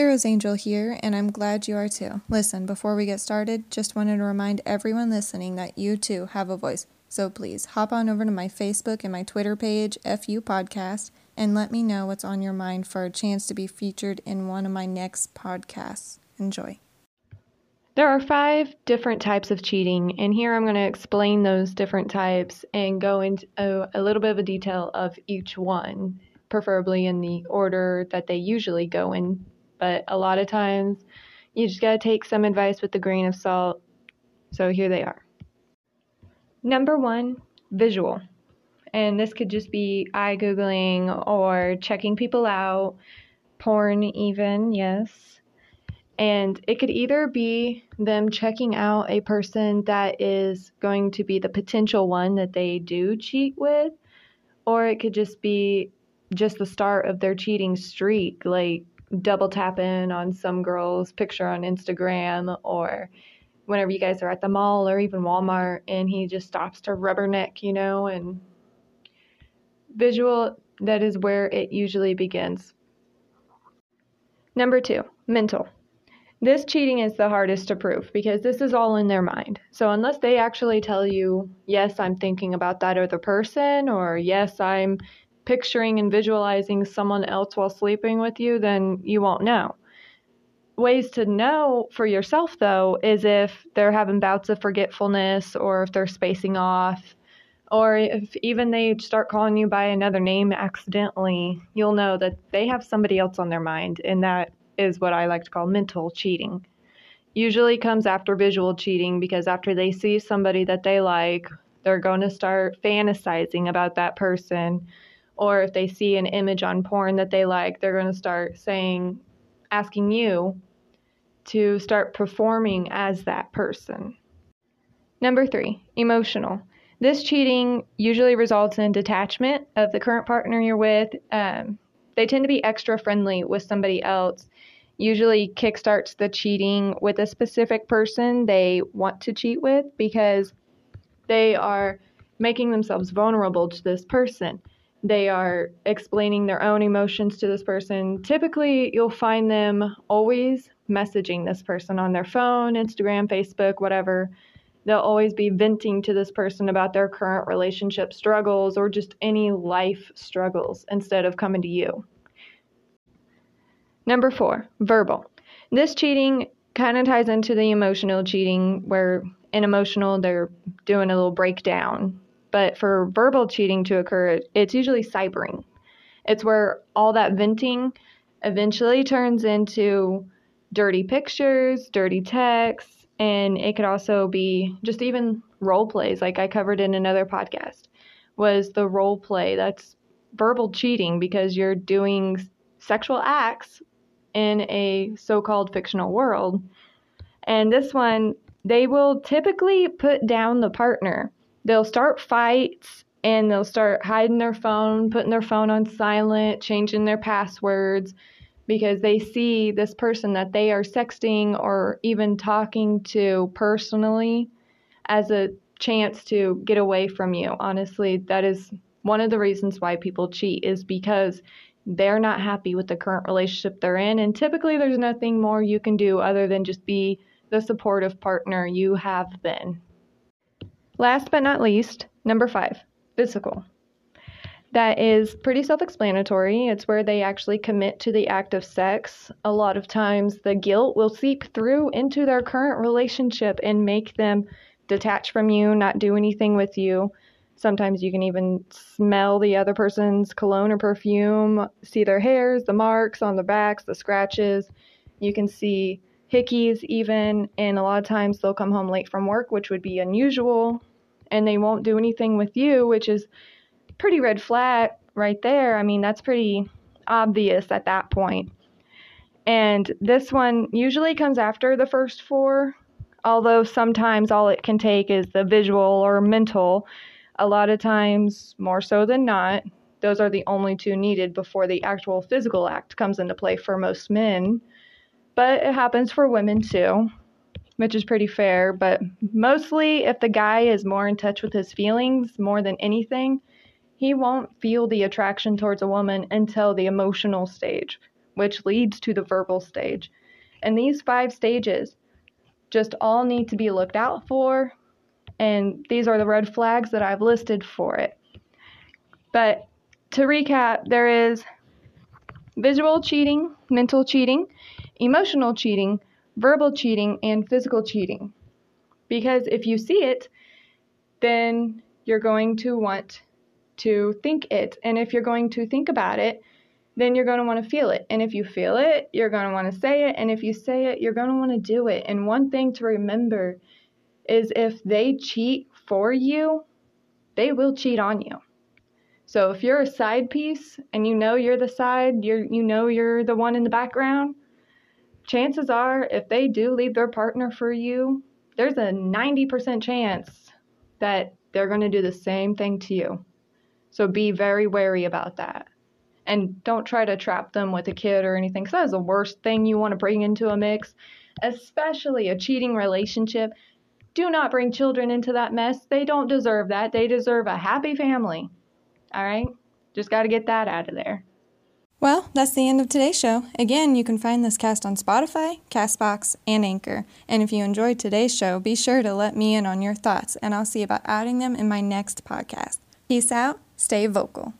Hero's Angel here, and I'm glad you are too. Listen, before we get started, just wanted to remind everyone listening that you too have a voice. So please hop on over to my Facebook and my Twitter page, FU Podcast, and let me know what's on your mind for a chance to be featured in one of my next podcasts. Enjoy. There are five different types of cheating, and here I'm going to explain those different types and go into a, a little bit of a detail of each one, preferably in the order that they usually go in. But a lot of times, you just got to take some advice with a grain of salt. So here they are. Number one, visual. And this could just be eye Googling or checking people out, porn, even, yes. And it could either be them checking out a person that is going to be the potential one that they do cheat with, or it could just be just the start of their cheating streak, like double tap in on some girl's picture on Instagram, or whenever you guys are at the mall or even Walmart and he just stops to rubberneck, you know, and visual, that is where it usually begins. Number two, mental. This cheating is the hardest to prove because this is all in their mind. So, unless they actually tell you, yes, I'm thinking about that other person, or yes, I'm picturing and visualizing someone else while sleeping with you, then you won't know. Ways to know for yourself, though, is if they're having bouts of forgetfulness or if they're spacing off or if even they start calling you by another name accidentally, you'll know that they have somebody else on their mind, and that is what I like to call mental cheating. Usually comes after visual cheating because after they see somebody that they like, they're going to start fantasizing about that person. Or if they see an image on porn that they like, they're going to start saying, asking you to start performing as that person. Number three, emotional. This cheating usually results in detachment of the current partner you're with. Um, they tend to be extra friendly with somebody else. Usually kickstarts the cheating with a specific person they want to cheat with because they are making themselves vulnerable to this person. They are explaining their own emotions to this person. Typically, you'll find them always messaging this person on their phone, Instagram, Facebook, whatever they'll always be venting to this person about their current relationship struggles or just any life struggles instead of coming to you. Number four, verbal. This cheating kind of ties into the emotional cheating, where in emotional they're doing a little breakdown. But for verbal cheating to occur, it's usually cybering. It's where all that venting eventually turns into dirty pictures, dirty texts, and it could also be just even role plays like i covered in another podcast was the role play. That's verbal cheating because you're doing sexual acts in a so-called fictional world. And this one they will typically put down the partner they'll start fights and they'll start hiding their phone putting their phone on silent changing their passwords because they see this person that they are sexting or even talking to personally as a chance to get away from you. Honestly, that is one of the reasons why people cheat is because they're not happy with the current relationship they're in and typically there's nothing more you can do other than just be the supportive partner you have been. Last but not least, number 5, physical that is pretty self explanatory. It's where they actually commit to the act of sex. A lot of times, the guilt will seep through into their current relationship and make them detach from you, not do anything with you. Sometimes you can even smell the other person's cologne or perfume, see their hairs, the marks on their backs, the scratches. You can see hickeys, even, and a lot of times they'll come home late from work, which would be unusual, and they won't do anything with you, which is pretty red flag right there. I mean, that's pretty obvious at that point. And this one usually comes after the first four, although sometimes all it can take is the visual or mental. A lot of times, more so than not, those are the only two needed before the actual physical act comes into play for most men. But it happens for women too, which is pretty fair. But mostly, if the guy is more in touch with his feelings more than anything, he won't feel the attraction towards a woman until the emotional stage, which leads to the verbal stage. And these five stages just all need to be looked out for. And these are the red flags that I've listed for it. But to recap, there is visual cheating, mental cheating, emotional cheating, verbal cheating, and physical cheating. Because if you see it, then you're going to want to think it. And if you're going to think about it, then you're going to want to feel it. And if you feel it, you're going to want to say it. And if you say it, you're going to want to do it. And one thing to remember is if they cheat for you, they will cheat on you. So if you're a side piece and you know you're the side, you're you know you're the one in the background, chances are if they do leave their partner for you, there's a 90% chance that they're going to do the same thing to you. So be very wary about that. And don't try to trap them with a kid or anything, because that is the worst thing you want to bring into a mix, especially a cheating relationship. Do not bring children into that mess. They don't deserve that. They deserve a happy family. All right? Just got to get that out of there. That's the end of today's show. Again, you can find this cast on Spotify, Castbox, and Anchor. And if you enjoyed today's show, be sure to let me in on your thoughts, and I'll see about adding them in my next podcast. Peace out, stay vocal.